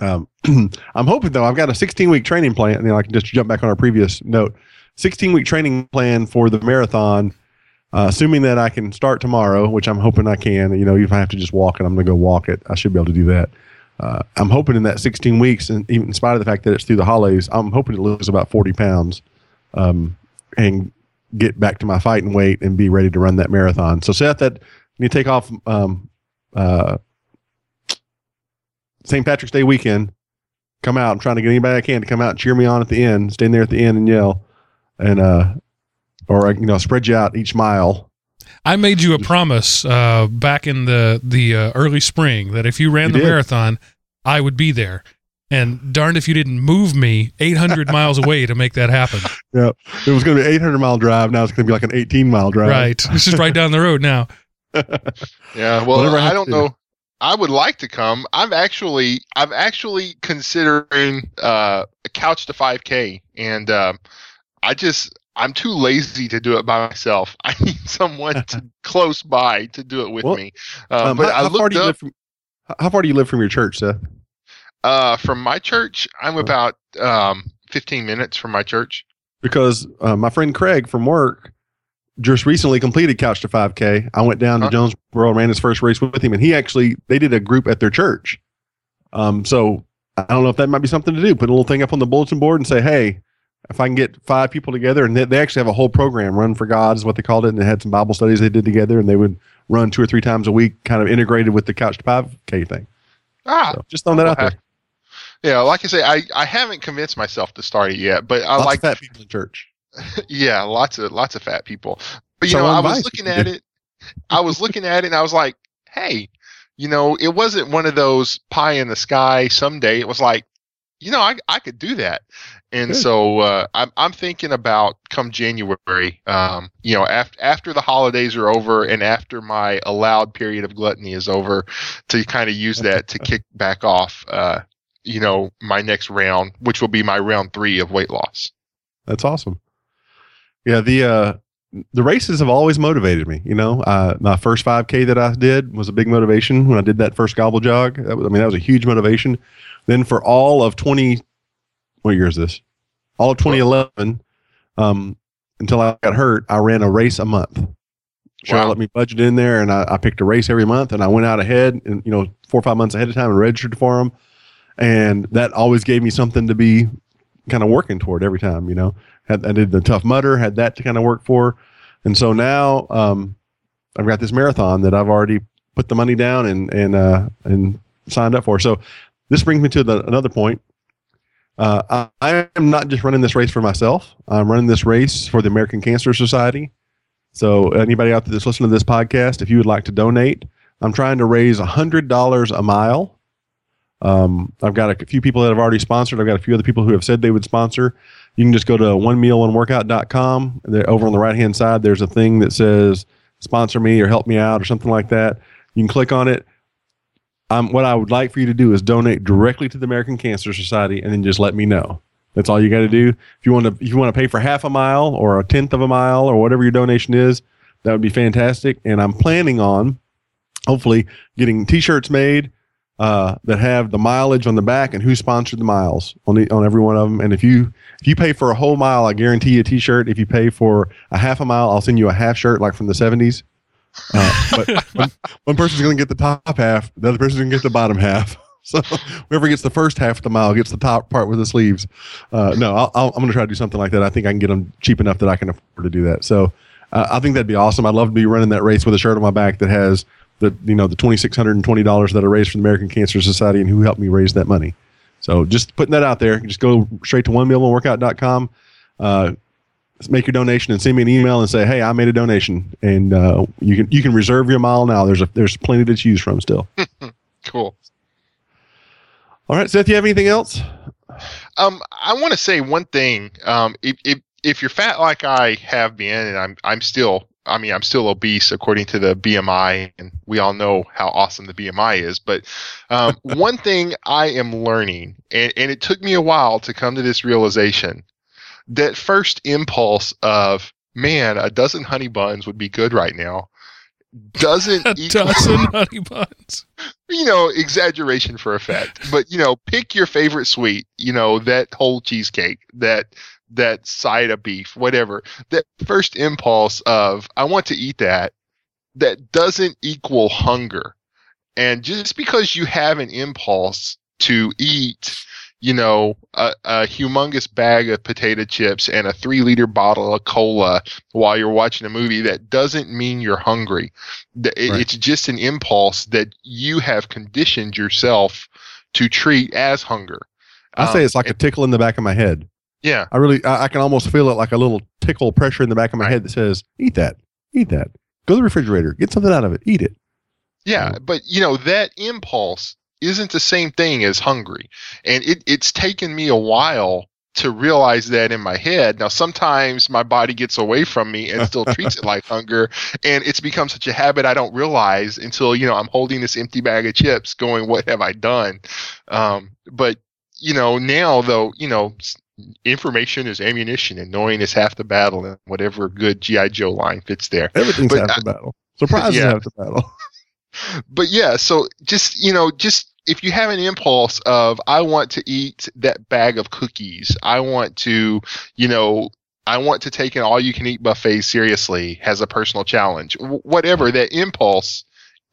Um, I'm hoping though. I've got a 16 week training plan. and then I can just jump back on our previous note. 16 week training plan for the marathon. Uh, assuming that I can start tomorrow, which I'm hoping I can. You know, if I have to just walk it, I'm going to go walk it. I should be able to do that. Uh, I'm hoping in that 16 weeks, and even in spite of the fact that it's through the holidays, I'm hoping to lose about 40 pounds, um, and get back to my fighting weight and be ready to run that marathon. So Seth, that you take off um, uh, St. Patrick's Day weekend. Come out. I'm trying to get anybody I can to come out and cheer me on at the end. Stand there at the end and yell, and uh, or you know, spread you out each mile. I made you a promise uh, back in the the uh, early spring that if you ran You the did. marathon, I would be there. And darned if you didn't move me 800 miles away to make that happen. Yeah, it was going to be an 800 mile drive. Now it's going to be like an 18 mile drive. Right. This is right down the road now. Yeah, well, Whatever I I don't to know. I would like to come. I'm actually, I'm actually considering uh, a couch to 5K, and um, I just, I'm too lazy to do it by myself. I need someone to, close by to do it with Well, me. Uh, Um, but how, I how far do you up live from? how- far do you live from your church, Seth? uh, from my church. I'm about um, 15 minutes from my church. Because uh, my friend Craig from work just recently completed Couch to 5K. I went down Huh? to Jonesboro and ran his first race with him, and he actually they did a group at their church. Um, so I don't know if that might be something to do. Put a little thing up on the bulletin board and say, hey. If I can get five people together, and they, they actually have a whole program, Run for God is what they called it, and they had some Bible studies they did together, and they would run two or three times a week, kind of integrated with the Couch to 5K thing. Ah, So just throwing that out there. yeah. Like I say, I, I haven't convinced myself to start it yet, but I Lots like fat people in church. yeah, lots of lots of fat people. But you So know, I was looking at it. I was looking at it, and I was like, "Hey, you know, it wasn't one of those pie in the sky someday. It was like, you know, I I could do that." And Good. so uh, I'm I'm thinking about come January, um, you know, after after the holidays are over and after my allowed period of gluttony is over, to kind of use that to kick back off, uh, you know, my next round, which will be my round three of weight loss. That's awesome. Yeah, the uh the races have always motivated me. You know, uh, my first 5K that I did was a big motivation when I did that first gobble jog. That was, I mean, that was a huge motivation. Then for all of 20, what year is this? All of 2011, um, until I got hurt, I ran a race a month. Cheryl Wow. let me budget in there, and I, I picked a race every month, and I went out ahead, and you know, four or five months ahead of time, and registered for them, and that always gave me something to be kind of working toward every time. You know, had I did the Tough Mudder, had that to kind of work for, and so now um, I've got this marathon that I've already put the money down and and uh, and signed up for. So this brings me to the, another point. Uh, I, I am not just running this race for myself. I'm running this race for the American Cancer Society. So anybody out there that's listening to this podcast, if you would like to donate, I'm trying to raise hundred dollars a mile. Um, I've got a few people that have already sponsored. I've got a few other people who have said they would sponsor. You can just go to onemealoneworkout.com. There, over on the right hand side, there's a thing that says sponsor me or help me out or something like that. You can click on it. Um, what I would like for you to do is donate directly to the American Cancer Society and then just let me know. That's all you got to do. If you want to, if you want to pay for half a mile or a tenth of a mile or whatever your donation is, that would be fantastic. And I'm planning on, hopefully, getting T-shirts made uh, that have the mileage on the back and who sponsored the miles on the, on every one of them. And if you if you pay for a whole mile, I guarantee you a T-shirt. If you pay for a half a mile, I'll send you a half shirt like from the '70s. Uh, but one, one person's going to get the top half, the other person's going to get the bottom half. So whoever gets the first half of the mile gets the top part with the sleeves. Uh, no, I'll, I'm going to try to do something like that. I think I can get them cheap enough that I can afford to do that. So uh, I think that'd be awesome. I'd love to be running that race with a shirt on my back that has the you know the twenty six hundred and twenty dollars that I raised for the American Cancer Society and who helped me raise that money. So just putting that out there. Just go straight to one meal one workout.com. Uh, make your donation and send me an email and say, "Hey, I made a donation," and uh, you can you can reserve your mile now. There's a there's plenty to choose from still. Cool. All right, Seth, you have anything else? Um, I want to say one thing. Um, if, if if you're fat like I have been, and I'm I'm still, I mean, I'm still obese according to the BMI, and we all know how awesome the BMI is. But um, one thing I am learning, and, and it took me a while to come to this realization, that first impulse of man, a dozen honey buns would be good right now, doesn't A equal dozen honey buns. you know, exaggeration for effect. But you know, pick your favorite sweet. You know, that whole cheesecake, that that side of beef, whatever. That first impulse of I want to eat that, that doesn't equal hunger. And just because you have an impulse to eat, you know, a, a humongous bag of potato chips and a three liter bottle of cola while you're watching a movie, that doesn't mean you're hungry. It- Right. It's just an impulse that you have conditioned yourself to treat as hunger. I say Um, it's like a tickle in the back of my head. Yeah, I really, I, I can almost feel it like a little tickle pressure in the back of my Right. head that says, "Eat that, eat that. Go to the refrigerator, get something out of it, eat it." yeah, Yeah. but you know that impulse isn't the same thing as hungry, and it, it's taken me a while to realize that in my head. Now, sometimes my body gets away from me and still treats it like hunger, and it's become such a habit I don't realize until you know I'm holding this empty bag of chips, going, "What have I done?" Um, but you know now though, you know. Information is ammunition, and knowing is half the battle, and whatever good GI Joe line fits there. Everything's But half I- the battle. Surprise Yeah. is half the battle. but yeah, so just you know, just if you have an impulse of I want to eat that bag of cookies, I want to, you know, I want to take an all you can eat buffet seriously as a personal challenge. Whatever that impulse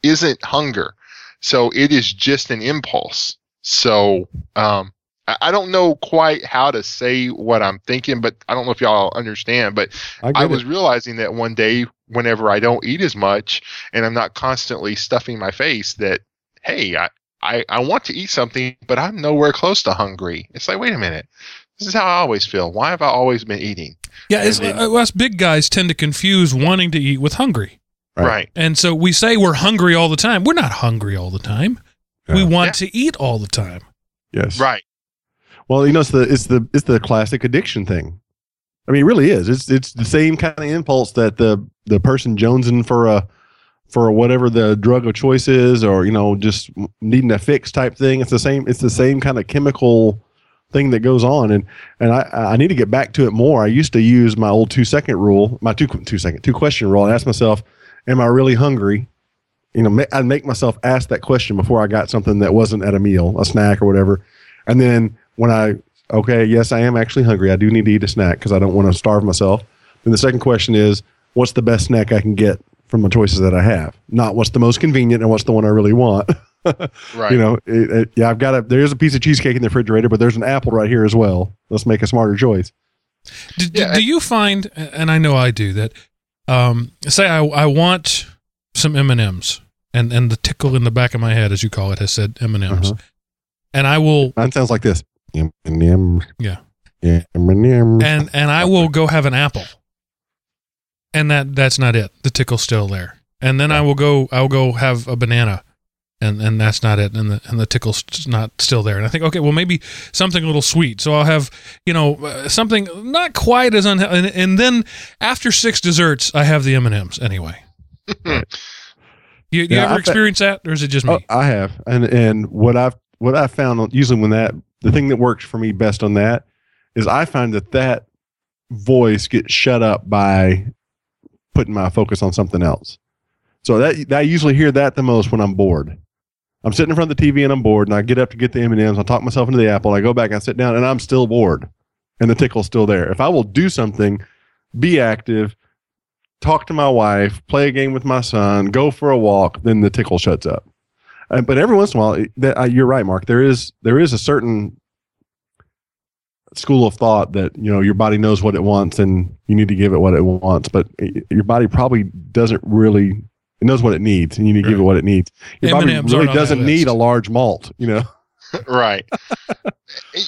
isn't hunger. So it is just an impulse. So um I I don't know quite how to say what I'm thinking, but I don't know if y'all understand. But I, I it. was realizing that one day, whenever I don't eat as much and I'm not constantly stuffing my face, that hey, I, I, I want to eat something, but I'm nowhere close to hungry. It's like, wait a minute, this is how I always feel. Why have I always been eating? Yeah, it's, And uh, us big guys tend to confuse wanting to eat with hungry. Right. Right. And so we say we're hungry all the time. We're not hungry all the time. We Yeah. want to eat all the time. yes. Right. Well, you know, it's the it's the it's the classic addiction thing. I mean, it really is. It's it's the same kind of impulse that the the person jonesing for a for whatever the drug of choice is, or you know, just needing a fix type thing. It's the same. It's the same kind of chemical thing that goes on, and and I I need to get back to it more. I used to use my old two second rule, my two two second two question rule, and ask myself, "Am I really hungry?" You know, I'd make myself ask that question before I got something that wasn't at a meal, a snack or whatever, and then when I okay, yes, I am actually hungry. I do need to eat a snack because I don't want to starve myself. Then the second question is, what's the best snack I can get from the choices that I have? Not what's the most convenient and what's the one I really want. Right. You know, it, it, yeah, I've got a there's a piece of cheesecake in the refrigerator, but there's an apple right here as well. Let's make a smarter choice. Do, do- Yeah, do you find, and I know I do, that um, say I, I want some M and M's, and and the tickle in the back of my head, as you call it, has said M and M's, Uh-huh. and I will Mine sounds like this. M&M, Yeah. M&M. and and I will go have an apple, and that that's not it. The tickle's still there, and then I will go I will go have a banana, and and that's not it, and the and the tickle's not still there. And I think okay, well maybe something a little sweet. So I'll have you know uh, something not quite as unhealthy, and, and then after six desserts, I have the M and M's anyway. You, you Yeah, ever I fe- experience that, or is it just me? Oh, I have, and and what I've what I've found usually when that the thing that works for me best on that is I find that that voice gets shut up by putting my focus on something else. So that I usually hear that the most when I'm bored. I'm sitting in front of the TV and I'm bored, and I get up to get the M and M's. I talk myself into the apple. I go back and I sit down, and I'm still bored, and the tickle's still there. If I will do something, be active, talk to my wife, play a game with my son, go for a walk, then the tickle shuts up. Uh, but every once in a while, that, uh, you're right, Mark. There is there is a certain school of thought that you know your body knows what it wants and you need to give it what it wants, but i- your body probably doesn't really. It knows what it needs, and you need to give it what it needs. Your body M&Ms really aren't on that doesn't need a large malt, you know. right.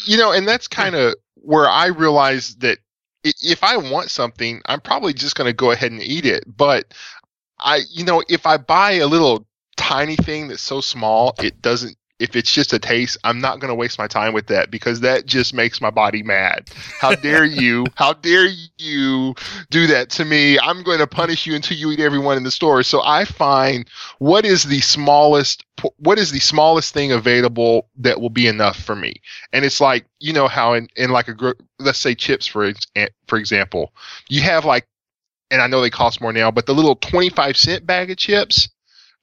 you know, and that's kind of where I realized that if I want something, I'm probably just going to go ahead and eat it. But I, you know, if I buy a little tiny thing that's so small, it doesn't. If it's just a taste, I'm not going to waste my time with that because that just makes my body mad. How dare you? How dare you do that to me? I'm going to punish you until you eat everyone in the store. So I find what is the smallest what is the smallest thing available that will be enough for me and it's like you know how in, in like a gro- let's say chips for for example you have like and i know they cost more now but the little 25 cent bag of chips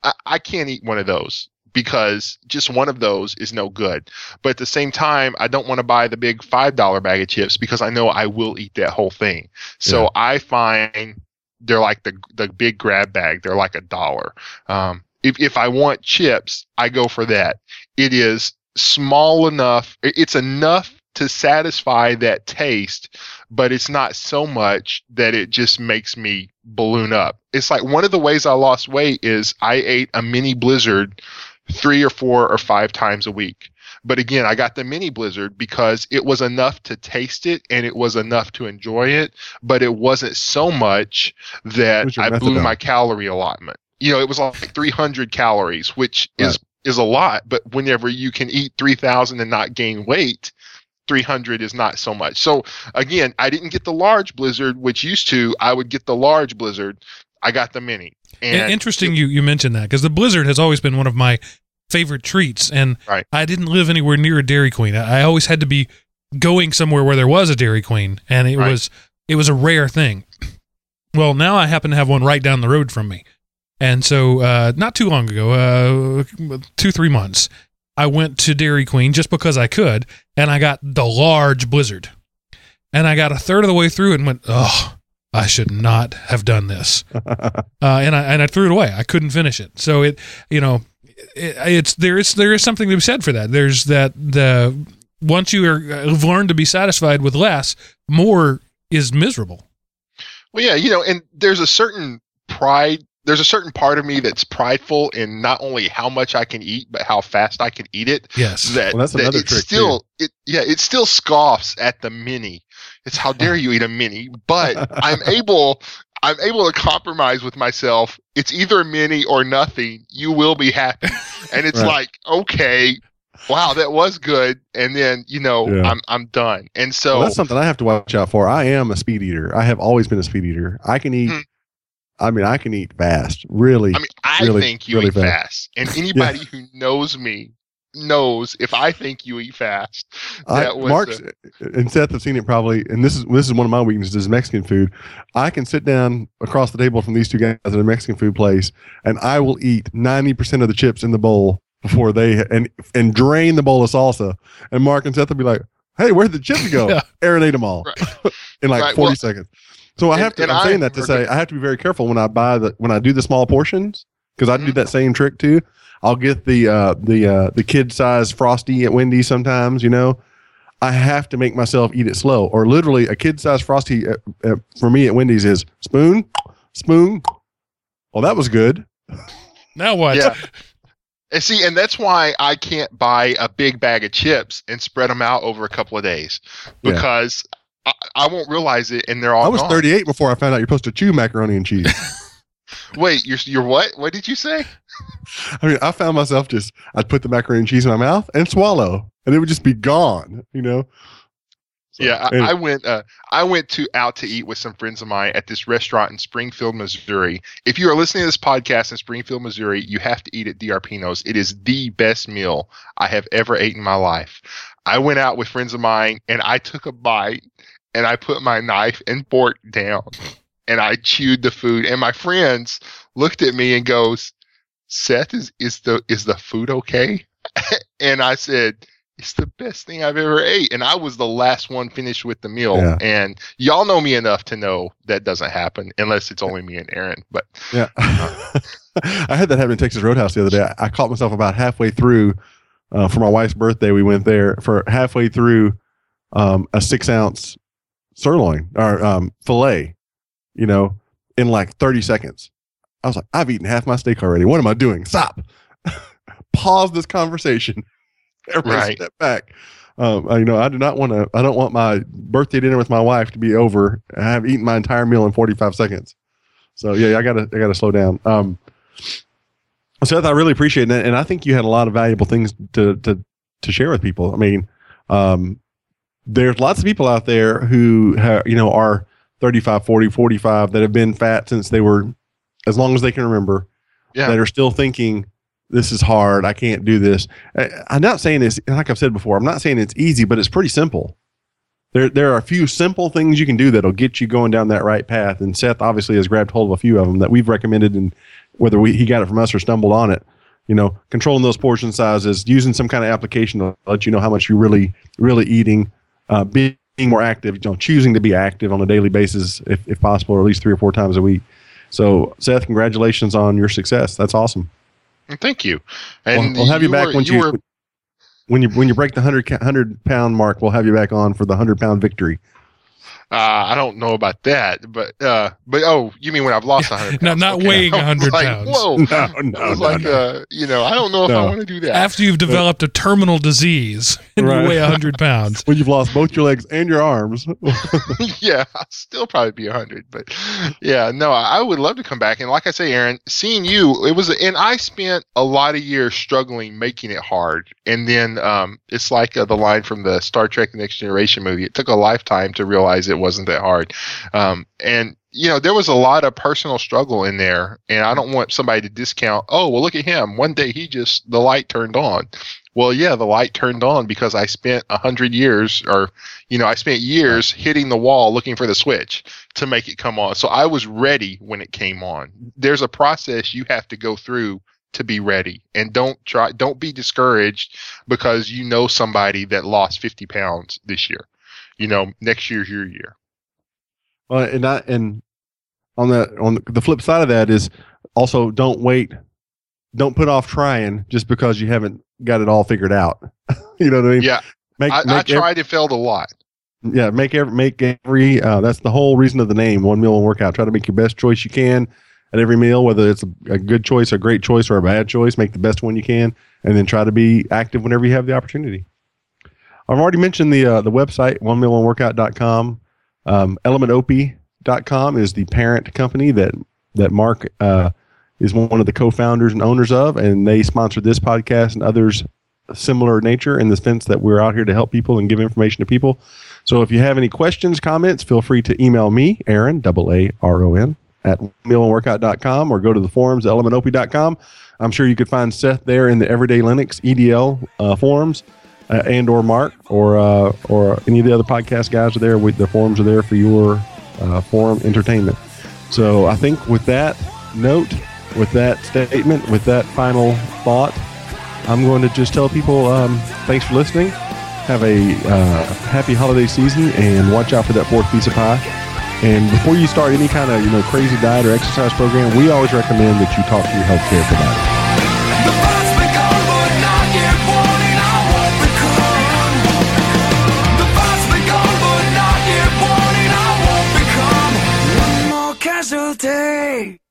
i, I can't eat one of those because just one of those is no good but at the same time i don't want to buy the big five dollar bag of chips because i know i will eat that whole thing so Yeah. i find they're like the the big grab bag they're like a dollar um, if if I want chips, I go for that. It is small enough. It's enough to satisfy that taste, but it's not so much that it just makes me balloon up. It's like one of the ways I lost weight is I ate a mini blizzard three or four or five times a week. But again, I got the mini blizzard because it was enough to taste it and it was enough to enjoy it, but it wasn't so much that I blew my calorie allotment. You know, it was like 300 calories, which is Right. is a lot, but whenever you can eat 3000 and not gain weight, 300 is not so much. So again, I didn't get the large blizzard, which used to I would get the large blizzard. I got the mini. And Interesting you, you mentioned that because the Blizzard has always been one of my favorite treats. And Right. I didn't live anywhere near a Dairy Queen. I I always had to be going somewhere where there was a Dairy Queen. And it Right. was it was a rare thing. Well, now I happen to have one right down the road from me. And so, uh, not too long ago, uh, two, three months, I went to Dairy Queen just because I could, and I got the large blizzard. And I got a third of the way through and went, oh, I should not have done this. Uh, and I and I threw it away. I couldn't finish it. So it, you know, it, it's there is there is something to be said for that. There's that the once you are, have learned to be satisfied with less, more is miserable. Well, yeah, you know, and there's a certain pride. There's a certain part of me that's prideful in not only how much I can eat, but how fast I can eat it. Yes. That, Well, that's that another it trick, still, it yeah, it still scoffs at the mini. It's how dare you eat a mini? But I'm able, I'm able to compromise with myself. It's either a mini or nothing. You will be happy, and it's Right. like, okay, wow, that was good. And then you know, Yeah. I'm I'm done. And so well, that's something I have to watch out for. I am a speed eater. I have always been a speed eater. I can eat. Hmm. I mean, I can eat fast. Really. I mean, I really, think you really eat fast. and anybody who knows me knows if I think you eat fast. I, That was Mark's and Seth have seen it probably, and this is this is one of my weaknesses is Mexican food. I can sit down across the table from these two guys at a Mexican food place, and I will eat ninety percent of the chips in the bowl before they and and drain the bowl of salsa. And Mark and Seth will be like, "Hey, where'd the chips go? Yeah. Aaron ate them all Right. in like Right, forty well- seconds." So I and- have to. and I'm I saying that to say I have to be very careful when I buy the when I do the small portions because I do Mhm. that same trick too. I'll get the uh, the uh, the kid size frosty at Wendy's sometimes. You know, I have to make myself eat it slow, or literally a kid size frosty uh, uh, for me at Wendy's is spoon, spoon. Well, that was good. Now what? Yeah. And see, and that's why I can't buy a big bag of chips and spread them out over a couple of days Yeah. because I, I won't realize it, and they're all. I was gone. 38 before I found out you're supposed to chew macaroni and cheese. Wait, you're you're what? What did you say? I mean, I found myself just I'd put the macaroni and cheese in my mouth and swallow, and it would just be gone. You know. So, yeah, I. I went. Uh, I went to out to eat with some friends of mine at this restaurant in Springfield, Missouri. If you are listening to this podcast in Springfield, Missouri, you have to eat at DR Pino's. It is the best meal I have ever ate in my life. I went out with friends of mine, and I took a bite, and I put my knife and fork down, and I chewed the food. And my friends looked at me and goes, "Seth, is is the is the food okay?" and I said it's the best thing I've ever ate. And I was the last one finished with the meal. Yeah. And y'all know me enough to know that doesn't happen unless it's only me and Aaron. But Yeah. I had that happen in Texas Roadhouse the other day. I, I caught myself about halfway through uh, for my wife's birthday. We went there for halfway through um, a six ounce sirloin or um, filet, you know, in like 30 seconds. I was like, I've eaten half my steak already. What am I doing? Stop. Pause this conversation. Everybody Right. step back. Um, I- you know, I do not want to. I don't want my birthday dinner with my wife to be over. I have eaten my entire meal in 45 seconds. So yeah, I gotta, I gotta slow down. Um, Seth, I really appreciate it, and I think you had a lot of valuable things to to to share with people. I mean, um, there's lots of people out there who ha you know are 35, 40, 45 that have been fat since they were as long as they can remember. Yeah. That are still thinking this is hard. I can't do this. I, I'm not saying it's like I've said before. I'm not saying it's easy, but it's pretty simple. There, there are a few simple things you can do that'll get you going down that right path. And Seth obviously has grabbed hold of a few of them that we've recommended, and whether we, he got it from us or stumbled on it. You know, controlling those portion sizes, using some kind of application to let you know how much you're really, really eating, uh, being more active. You know, choosing to be active on a daily basis, if, if possible, or at least three or four times a week. So, Seth, congratulations on your success. That's awesome. Thank you. We'll, And we'll have you, back were- when you, were when you when you break the 100, ca- 100 pound mark. We'll have you back on for the hundred pound victory. Uh, I don't know about that, but uh, but oh, you mean when I've lost a hundred? No, not Okay. weighing I 100 like, pounds. Whoa, No, I no, was no, like, no. uh, you know, I don't know if I want to do that. After you've developed a terminal disease and Right. you weigh 100 pounds. when you've lost both your legs and your arms. yeah, I'll still probably be a hundred, but yeah, no, I I would love to come back. And like I say, Aaron, seeing you, it was, and I spent a lot of years struggling making it hard. And then um, it's like uh, the line from the Star Trek: The Next Generation movie. It took a lifetime to realize it wasn't that hard. Um, and you know, there was a lot of personal struggle in there, and I don't want somebody to discount. Oh, well, look at him. One day he just the light turned on. Well, yeah, the light turned on because I spent a hundred years, or you know, I spent years hitting the wall looking for the switch to make it come on. So I was ready when it came on. There's a process you have to go through to be ready, and don't try, don't be discouraged because you know somebody that lost 50 pounds this year. You know, next year's your year. Well, and I, and on the on the flip side of that is also don't wait, don't put off trying just because you haven't got it all figured out. you know what I mean? Yeah, Make, I, I make ev- tried and failed a lot. yeah, make every make every. Uh, that's the whole reason of the name. One meal and workout. Try to make your best choice you can at every meal, whether it's a, a good choice, a great choice, or a bad choice. Make the best one you can, and then try to be active whenever you have the opportunity. I've already mentioned the uh, the website one meal and workout.com. Um, elementop.com is the parent company that that Mark uh, is one of the co-founders and owners of, and they sponsor this podcast and others similar nature in the sense that we're out here to help people and give information to people. So if you have any questions, comments, feel free to email me, Aaron, double A R O N, at mealandworkout.com or go to the forums elementop.com. I'm sure you could find Seth there in the Everyday Linux EDL uh, forums. Uh, and or Mark or uh, or any of the other podcast guys are there. With the forums are there for your uh, forum entertainment. So I think with that note, with that statement, with that final thought, I'm going to just tell people um, thanks for listening. Have a uh, happy holiday season and watch out for that fourth piece of pie. And before you start any kind of you know crazy diet or exercise program, we always recommend that you talk to your healthcare provider. guilty!